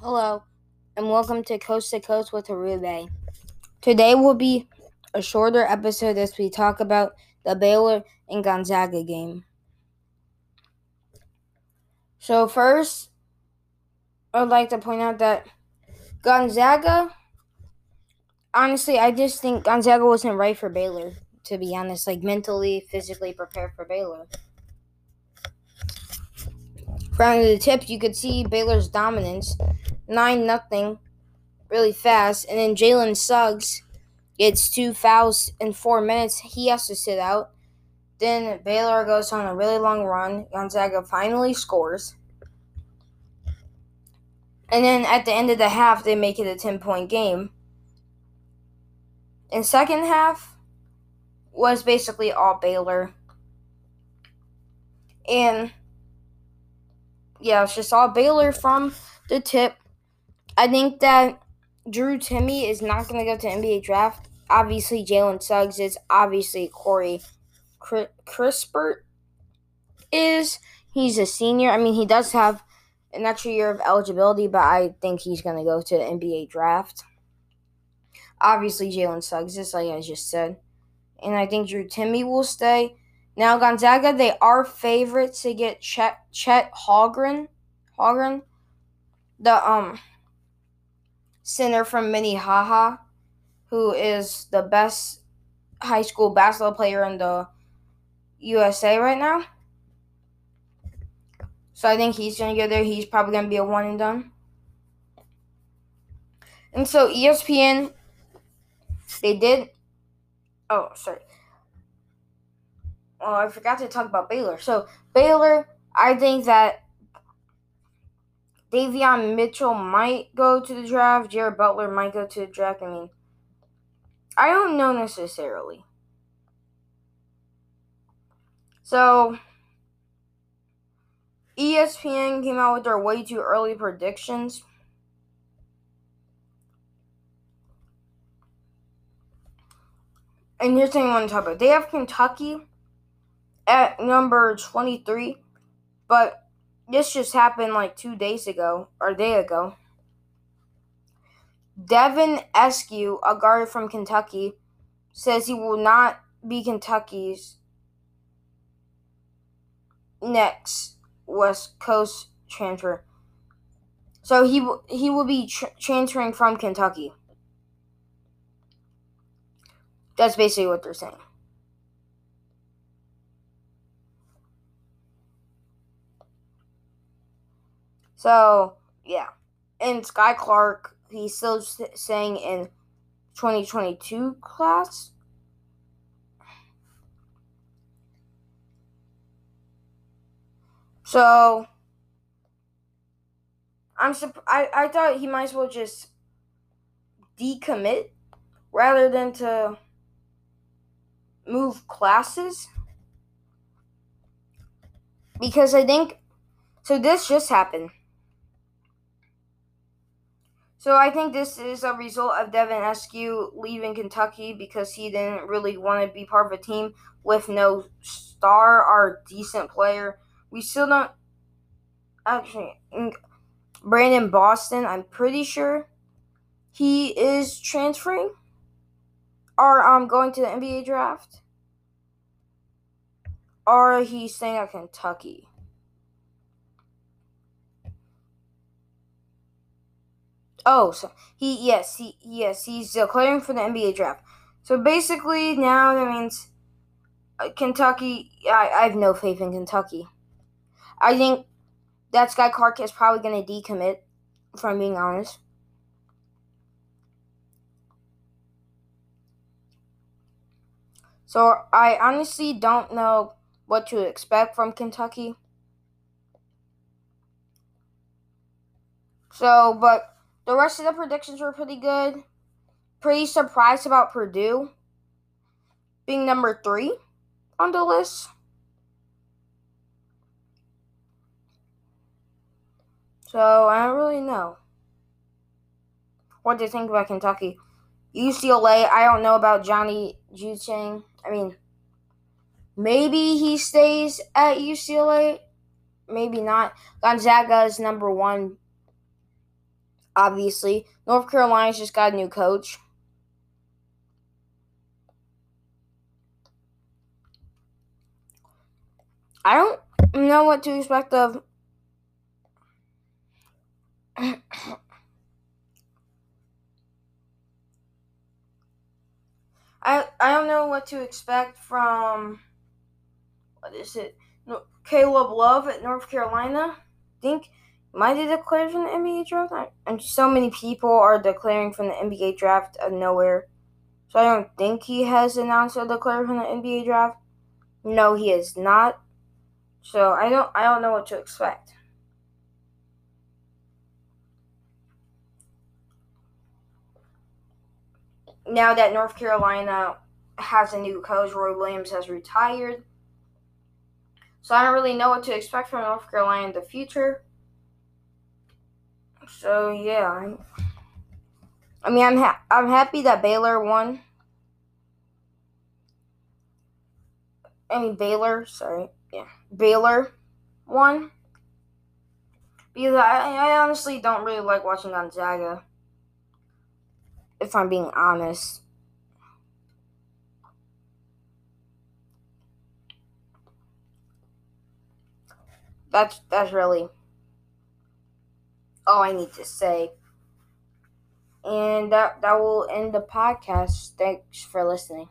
Hello, and welcome to Coast to Coast with Arube. Today will be a shorter episode as we talk about the Baylor and Gonzaga game. So, first, I would like to point out that Gonzaga, honestly, I just think Gonzaga wasn't right for Baylor, to be honest, like mentally, physically prepared for Baylor. From the tip, you could see Baylor's dominance, nine nothing, really fast, and then Jalen Suggs gets two fouls in four minutes. He has to sit out. Then Baylor goes on a really long run. Gonzaga finally scores. And then at the end of the half, they make it a 10 point game. And second half was basically all Baylor. And yeah, it's just all Baylor from the tip. I think that Drew Timme is not going to go to NBA draft. Obviously, Jalen Suggs is. Obviously, Corey Kispert is. He's a senior. I mean, he does have an extra year of eligibility, but I think he's going to go to the NBA draft. Obviously, Jalen Suggs is, like I just said. And I think Drew Timme will stay. Now, Gonzaga, they are favorites to get Chet, Chet Holmgren. Holmgren, the um center from Minnehaha, who is the best high school basketball player in the USA right now. So I think he's going to get there. He's probably going to be a one and done. And so ESPN, they did. Oh, sorry. Oh, I forgot to talk about Baylor. So Baylor, I think that Davion Mitchell might go to the draft. Jared Butler might go to the draft. I mean, I don't know necessarily. So ESPN came out with their way too early predictions. And here's something I want to talk about. They have Kentucky at number 23, but this just happened like two days ago or day ago. Devin Askew, a guard from Kentucky, says he will not be Kentucky's next West Coast transfer. So he he will be tr- transferring from Kentucky. That's basically what they're saying. So, yeah. And Skyy Clark, he's still saying in 2022 class. So, I'm sup- I, I thought he might as well just decommit rather than to move classes. Because I think so this just happened. So I think this is a result of Devin Askew leaving Kentucky because he didn't really want to be part of a team with no star or decent player. We still don't actually Brandon Boston, I'm pretty sure he is transferring or um going to the NBA draft. Or he's staying at Kentucky. Oh, so he yes he yes he's declaring for the NBA draft. So basically now that means uh, Kentucky. I, I have no faith in Kentucky. I think that Skyy Clark is probably going to decommit. I'm being honest. So I honestly don't know what to expect from Kentucky. So, but the rest of the predictions were pretty good. Pretty surprised about Purdue being number three on the list. So I don't really know what to think about Kentucky. UCLA, I don't know about Johnny Juzang. I mean, maybe he stays at UCLA, maybe not. Gonzaga is number one Obviously, North Carolina's just got a new coach. I don't know what to expect of. I I don't know what to expect from what is it? Caleb Love at North Carolina. I think might have declared from the NBA draft, and so many people are declaring from the NBA draft of nowhere. So I don't think he has announced or declared from the NBA draft. No, he is not. So I don't I don't know what to expect. Now that North Carolina has a new coach, Roy Williams has retired. So I don't really know what to expect from North Carolina in the future. So yeah, I'm, I mean I'm ha- I'm happy that Baylor won. I mean Baylor, sorry, yeah, Baylor won because I I honestly don't really like watching Gonzaga. If I'm being honest. That's that's really all I need to say. And that that will end the podcast. Thanks for listening.